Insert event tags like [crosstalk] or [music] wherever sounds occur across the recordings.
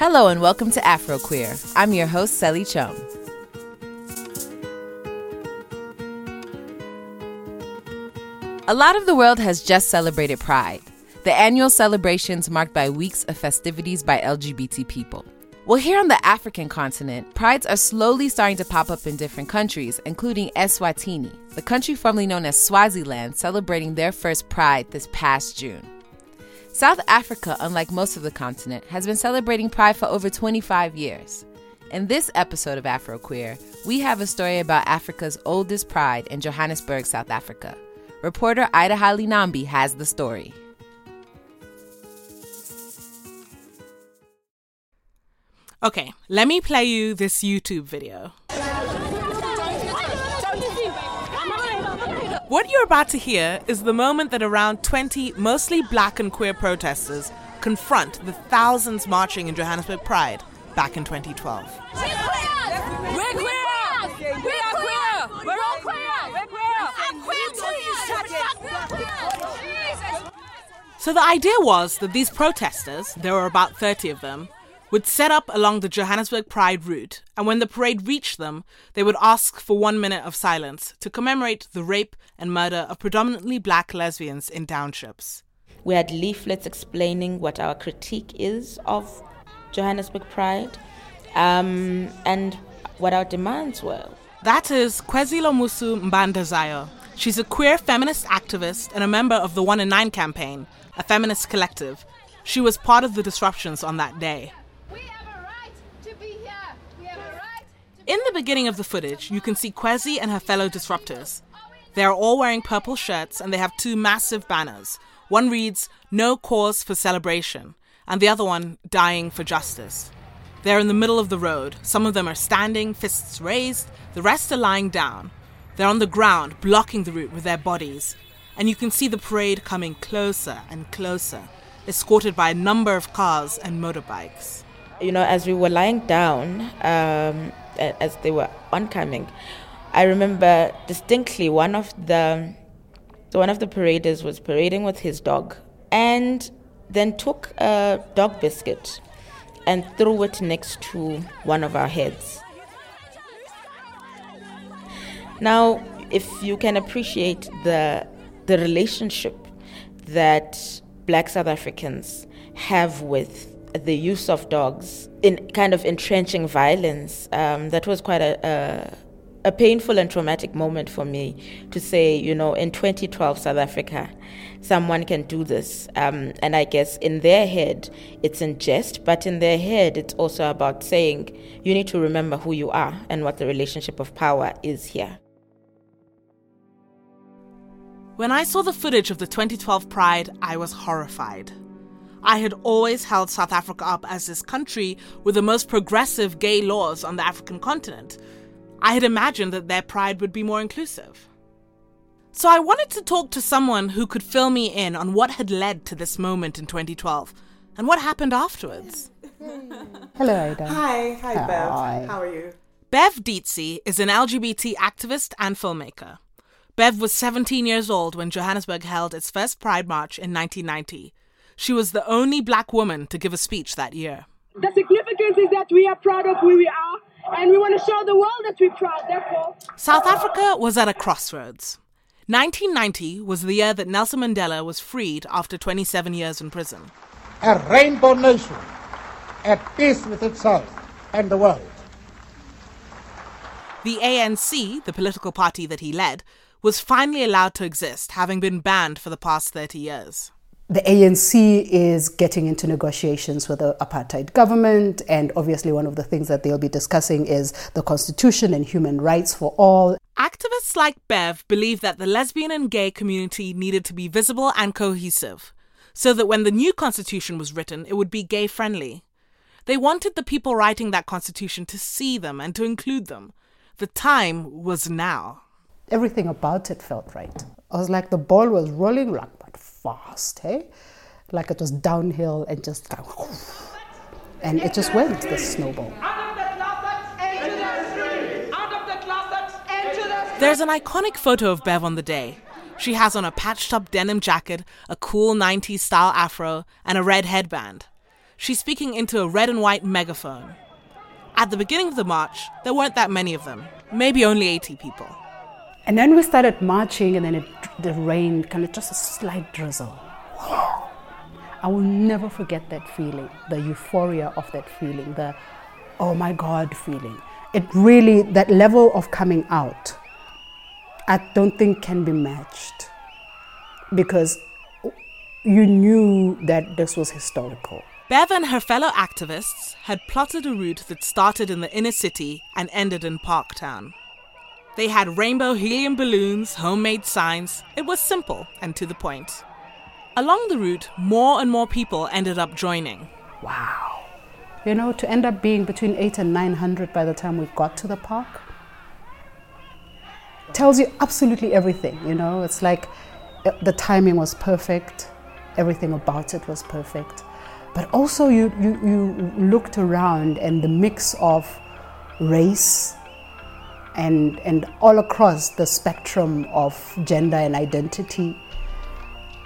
Hello and welcome to Afro Queer. I'm your host, Selly Thiam. A lot of the world has just celebrated Pride, the annual celebrations marked by weeks of festivities by LGBT people. Well, here on the African continent, prides are slowly starting to pop up in different countries, including Eswatini, the country formerly known as Swaziland, celebrating their first pride this past June. South Africa, unlike most of the continent, has been celebrating Pride for over 25 years. In this episode of Afro Queer, we have a story about Africa's oldest pride in Johannesburg, South Africa. Reporter Aida Holly-Nambi has the story. Okay, let me play you this YouTube video. What you're about to hear is the moment that around 20 mostly black and queer protesters confront the thousands marching in Johannesburg Pride back in 2012. We're queer! We're queer! We're queer! We're all queer! We're queer! I'm queer too! So the idea was that these protesters, there were about 30 of them, would set up along the Johannesburg Pride route, and when the parade reached them, they would ask for one minute of silence to commemorate the rape and murder of predominantly black lesbians in townships. We had leaflets explaining what our critique is of Johannesburg Pride um, and what our demands were. That is Kwezilomso Mbandazayo. She's a queer feminist activist and a member of the One in Nine campaign, a feminist collective. She was part of the disruptions on that day. In the beginning of the footage, you can see Kwezi and her fellow disruptors. They are all wearing purple shirts and they have two massive banners. One reads, No Cause for Celebration, and the other one, Dying for Justice. They're in the middle of the road. Some of them are standing, fists raised, the rest are lying down. They're on the ground, blocking the route with their bodies. And you can see the parade coming closer and closer, escorted by a number of cars and motorbikes. You know, as we were lying down, um, as they were oncoming, I remember distinctly one of the one of the paraders was parading with his dog and then took a dog biscuit and threw it next to one of our heads. Now, if you can appreciate the the relationship that black South Africans have with the use of dogs in kind of entrenching violence, um, that was quite a, a, a painful and traumatic moment for me to say, you know, in 2012 South Africa, someone can do this. Um, and I guess in their head, it's in jest, but in their head, it's also about saying you need to remember who you are and what the relationship of power is here. When I saw the footage of the 2012 Pride, I was horrified. I had always held South Africa up as this country with the most progressive gay laws on the African continent. I had imagined that their pride would be more inclusive. So I wanted to talk to someone who could fill me in on what had led to this moment in 2012 and what happened afterwards. [laughs] Hello, Ada. Hi, hi, Hi. Bev. How are you? Bev Ditsie is an LGBT activist and filmmaker. Bev was 17 years old when Johannesburg held its first Pride March in 1990. She was the only black woman to give a speech that year. The significance is that we are proud of who we are and we want to show the world that we're proud, therefore. South Africa was at a crossroads. 1990 was the year that Nelson Mandela was freed after 27 years in prison. a rainbow nation at peace with itself and the world. The ANC, the political party that he led, was finally allowed to exist, having been banned for the past 30 years. The ANC is getting into negotiations with the apartheid government, and obviously, one of the things that they'll be discussing is the constitution and human rights for all. Activists like Bev believe that the lesbian and gay community needed to be visible and cohesive, so that when the new constitution was written, it would be gay friendly. They wanted the people writing that constitution to see them and to include them. The time was now. Everything about it felt right. I was like, the ball was rolling but fast, hey? Like it was downhill and just, and it just went, the snowball. There's an iconic photo of Bev on the day. She has on a patched up denim jacket, a cool 90s style afro, and a red headband. She's speaking into a red and white megaphone. At the beginning of the march, there weren't that many of them, maybe only 80 people. And then we started marching, and then it, the rain, kind of just a slight drizzle. I will never forget that feeling, the euphoria of that feeling, the oh my God feeling. It really, that level of coming out, I don't think can be matched because you knew that this was historical. Bev and her fellow activists had plotted a route that started in the inner city and ended in Parktown. They had rainbow helium balloons, homemade signs. It was simple and to the point. Along the route, more and more people ended up joining. Wow. You know, to end up being between eight and 900 by the time we got to the park tells you absolutely everything. You know, it's like uh, the timing was perfect, everything about it was perfect. But also, you, you, you looked around and the mix of race and, and all across the spectrum of gender and identity.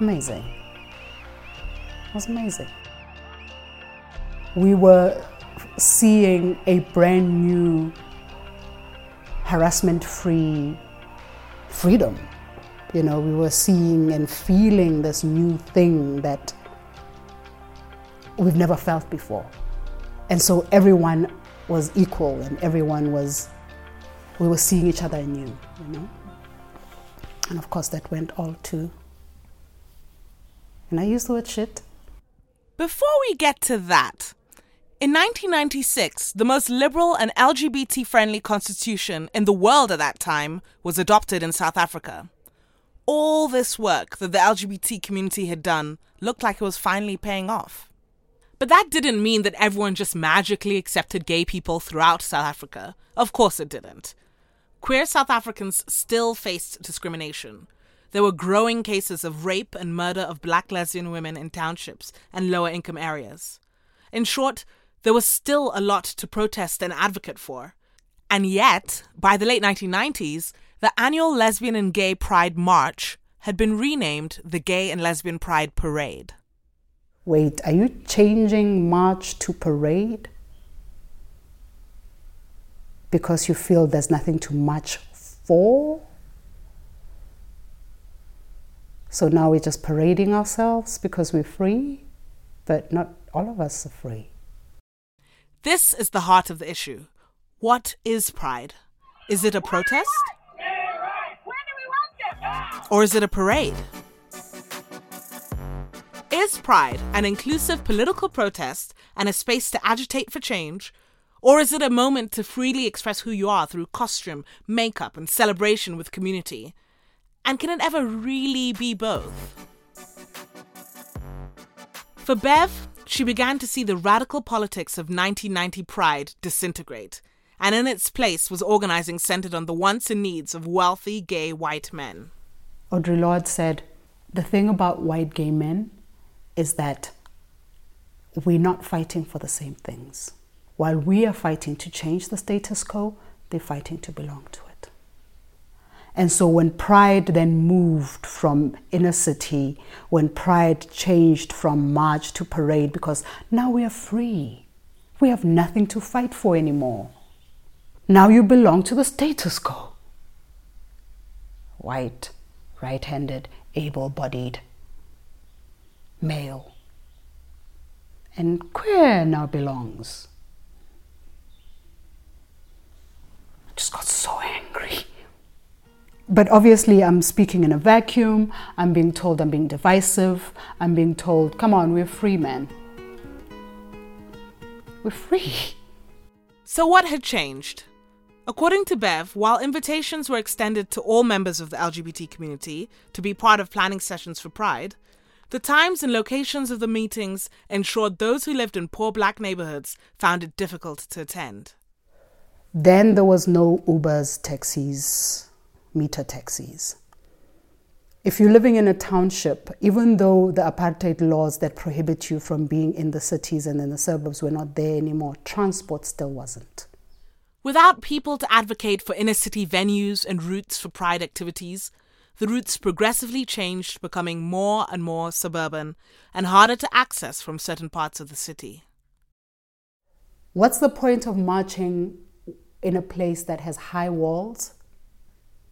Amazing. It was amazing. We were seeing a brand new harassment free freedom. You know, we were seeing and feeling this new thing that we've never felt before. And so everyone was equal and everyone was, we were seeing each other anew, you know. And of course, that went all to, and I use the word shit. Before we get to that, in 1996, the most liberal and LGBT friendly constitution in the world at that time was adopted in South Africa. All this work that the LGBT community had done looked like it was finally paying off. But that didn't mean that everyone just magically accepted gay people throughout South Africa. Of course it didn't. Queer South Africans still faced discrimination. There were growing cases of rape and murder of black lesbian women in townships and lower income areas. In short, there was still a lot to protest and advocate for. And yet, by the late 1990s, the annual Lesbian and Gay Pride March had been renamed the Gay and Lesbian Pride Parade. Wait, are you changing march to parade? Because you feel there's nothing to march for? So now we're just parading ourselves because we're free? But not all of us are free. This is the heart of the issue. What is pride? Is it a protest? Or is it a parade? Is pride an inclusive political protest and a space to agitate for change? Or is it a moment to freely express who you are through costume, makeup, and celebration with community? And can it ever really be both? For Bev, she began to see the radical politics of 1990 Pride disintegrate, and in its place was organizing centered on the wants and needs of wealthy gay white men. Audre Lorde said, The thing about white gay men is that we're not fighting for the same things. While we are fighting to change the status quo, they're fighting to belong to it. And so when pride then moved from inner city, when pride changed from march to parade, because now we are free, we have nothing to fight for anymore. Now you belong to the status quo. White, right handed, able bodied, male. And queer now belongs. Just got so angry. But obviously, I'm speaking in a vacuum. I'm being told I'm being divisive. I'm being told, come on, we're free, man. We're free. So, what had changed? According to Bev, while invitations were extended to all members of the LGBT community to be part of planning sessions for Pride, the times and locations of the meetings ensured those who lived in poor black neighborhoods found it difficult to attend. Then there was no Ubers, taxis, meter taxis. If you're living in a township, even though the apartheid laws that prohibit you from being in the cities and in the suburbs were not there anymore, transport still wasn't. Without people to advocate for inner city venues and routes for pride activities, the routes progressively changed, becoming more and more suburban and harder to access from certain parts of the city. What's the point of marching in a place that has high walls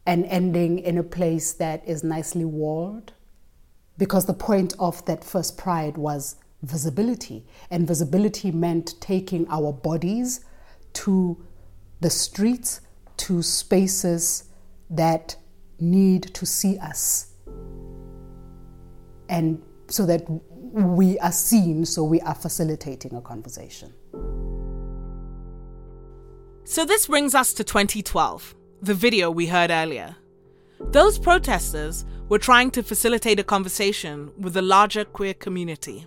and ending in a place that is nicely walled? Because the point of that first pride was visibility, and visibility meant taking our bodies to the streets, to spaces that need to see us. And so that we are seen, so we are facilitating a conversation. So this brings us to 2012, the video we heard earlier. Those protesters were trying to facilitate a conversation with the larger queer community.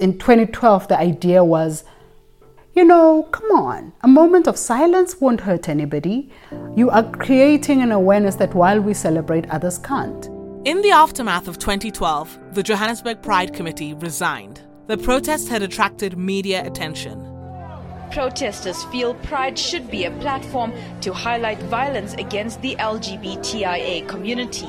In 2012, the idea was you know, come on, a moment of silence won't hurt anybody. You are creating an awareness that while we celebrate, others can't. In the aftermath of 2012, the Johannesburg Pride Committee resigned. The protest had attracted media attention. Protesters feel Pride should be a platform to highlight violence against the LGBTIA community.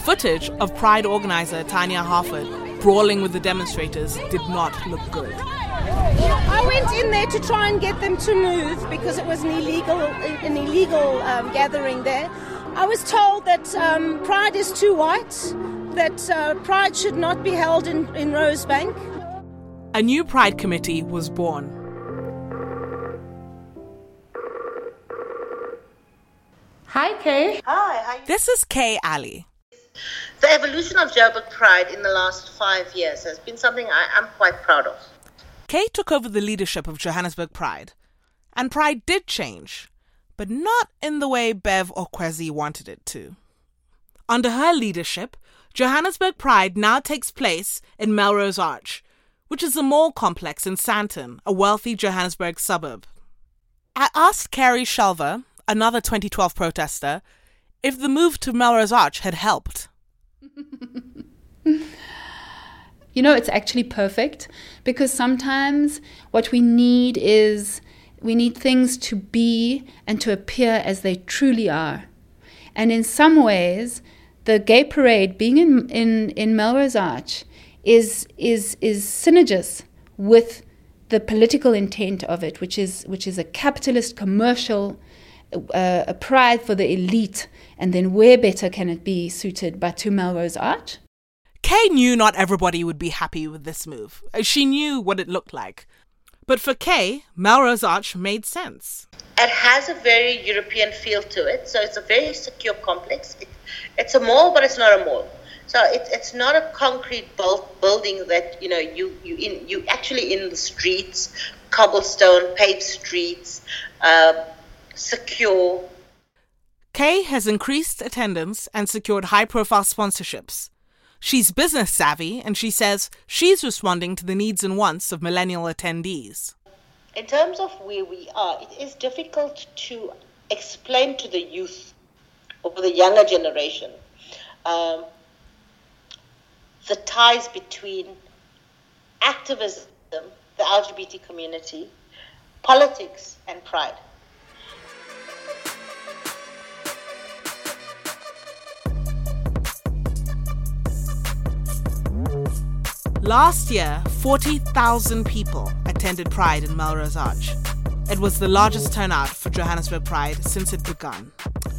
Footage of Pride organizer Tanya Harford brawling with the demonstrators did not look good. I went in there to try and get them to move because it was an illegal, an illegal um, gathering there. I was told that um, Pride is too white, that uh, Pride should not be held in, in Rosebank. A new Pride committee was born. Hi, Kay. Hi. Hi. This is Kay Ali. The evolution of Joburg Pride in the last five years has been something I am quite proud of. Kay took over the leadership of Johannesburg Pride. And Pride did change, but not in the way Bev or Kwezi wanted it to. Under her leadership, Johannesburg Pride now takes place in Melrose Arch, which is a mall complex in Sandton, a wealthy Johannesburg suburb. I asked Carrie Shelver, another 2012 protester, if the move to Melrose Arch had helped. [laughs] You know, it's actually perfect because sometimes what we need is we need things to be and to appear as they truly are. And in some ways, the gay parade being in, in, in Melrose Arch is, is, is synergist with the political intent of it, which is, which is a capitalist commercial uh, a pride for the elite. And then where better can it be suited but to Melrose Arch? Kay knew not everybody would be happy with this move. Uh, she knew what it looked like. But for Kay, Melrose Arch made sense. It has a very European feel to it, so it's a very secure complex. It, it's a mall, but it's not a mall. So it, it's not a concrete built building that you know you you in you actually in the streets, cobblestone paved streets, uh, secure. Kay has increased attendance and secured high profile sponsorships. She's business savvy and she says she's responding to the needs and wants of millennial attendees. In terms of where we are, it is difficult to explain to the youth or the younger generation um, the ties between activism, the LGBT community, politics, and pride. Last year, 40,000 people attended Pride in Melrose Arch. It was the largest turnout for Johannesburg Pride since it began.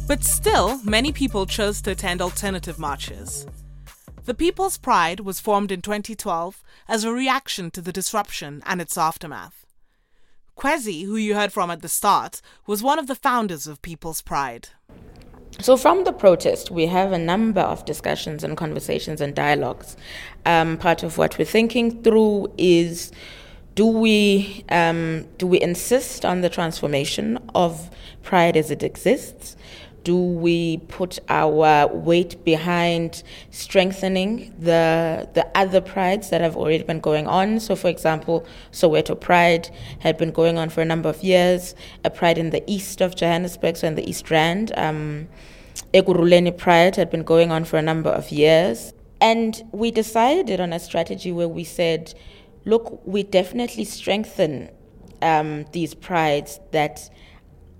But still, many people chose to attend alternative marches. The People's Pride was formed in 2012 as a reaction to the disruption and its aftermath. Kwezi, who you heard from at the start, was one of the founders of People's Pride. So, from the protest, we have a number of discussions and conversations and dialogues. Um, part of what we're thinking through is do we um, do we insist on the transformation of pride as it exists? Do we put our weight behind strengthening the the other prides that have already been going on? So, for example, Soweto Pride had been going on for a number of years. A pride in the east of Johannesburg, so in the East Rand. Um, Ekurhuleni Pride had been going on for a number of years. And we decided on a strategy where we said, look, we definitely strengthen um, these prides that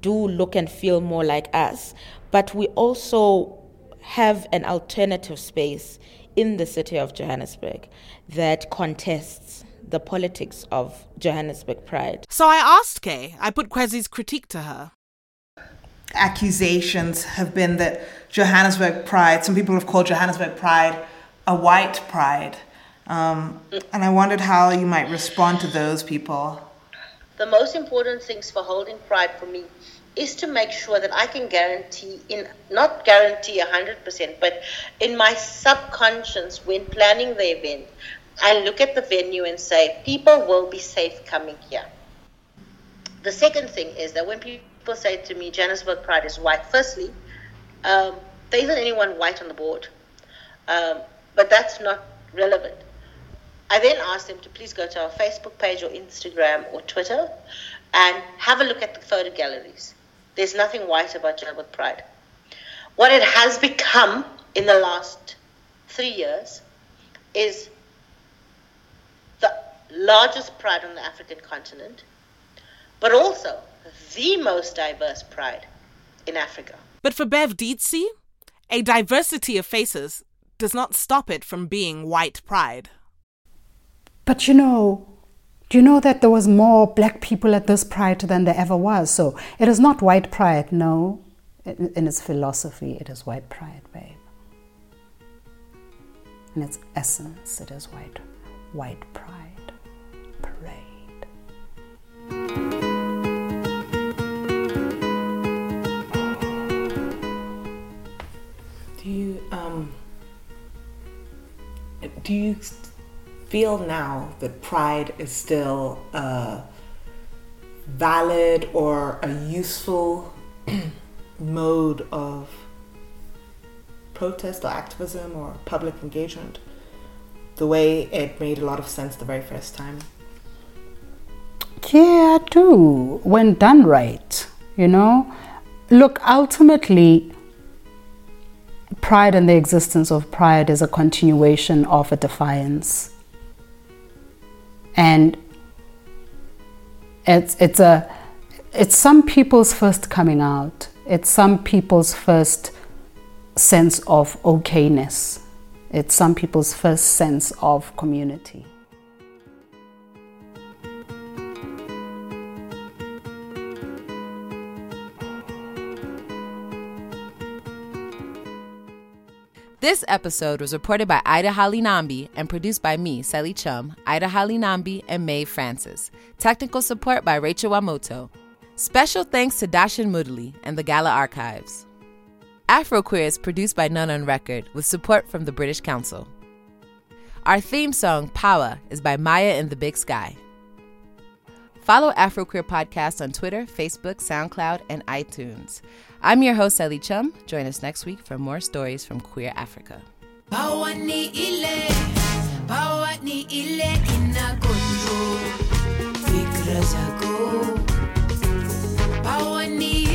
do look and feel more like us, but we also have an alternative space in the city of Johannesburg that contests the politics of Johannesburg pride. So I asked Kay, I put Kwezi's critique to her. Accusations have been that Johannesburg pride, some people have called Johannesburg pride a white pride. Um, and I wondered how you might respond to those people. The most important things for holding pride for me is to make sure that I can guarantee in not guarantee 100% but in my subconscious when planning the event I look at the venue and say people will be safe coming here. The second thing is that when people say to me Johannesburg Pride is white, firstly, um, there isn't anyone white on the board, um, but that's not relevant. I then ask them to please go to our Facebook page or Instagram or Twitter and have a look at the photo galleries. There's nothing white about Joburg Pride. What it has become in the last three years is the largest pride on the African continent, but also the most diverse pride in Africa. But for Bev Ditsie, a diversity of faces does not stop it from being white pride. But you know, do you know that there was more black people at this pride than there ever was? So it is not white pride, no. In its philosophy, it is white pride, babe. In its essence, it is white, white pride, parade. Do you um? Do you feel now that pride is still a valid or a useful [clears throat] mode of protest or activism or public engagement the way it made a lot of sense the very first time? Yeah, I do, when done right, you know. Look, ultimately, pride and the existence of pride is a continuation of a defiance and it's it's a it's some people's first coming out. It's some people's first sense of okayness. It's some people's first sense of community This episode was reported by Aida Holly-Nambi and produced by me, Selly Thiam, Aida Holly-Nambi, and Mae Francis. Technical support by Rachel Wamoto. Special thanks to Dashin Mudley and the Gala Archives. Afroqueer is produced by None on Record with support from the British Council. Our theme song, Power, is by Maya in the Big Sky. Follow Afroqueer Podcast on Twitter, Facebook, SoundCloud, and iTunes. I'm your host, Ellie Chum. Join us next week for more stories from Queer Africa. Power ni ile, power ni ile ina. Fikra zako. Power ni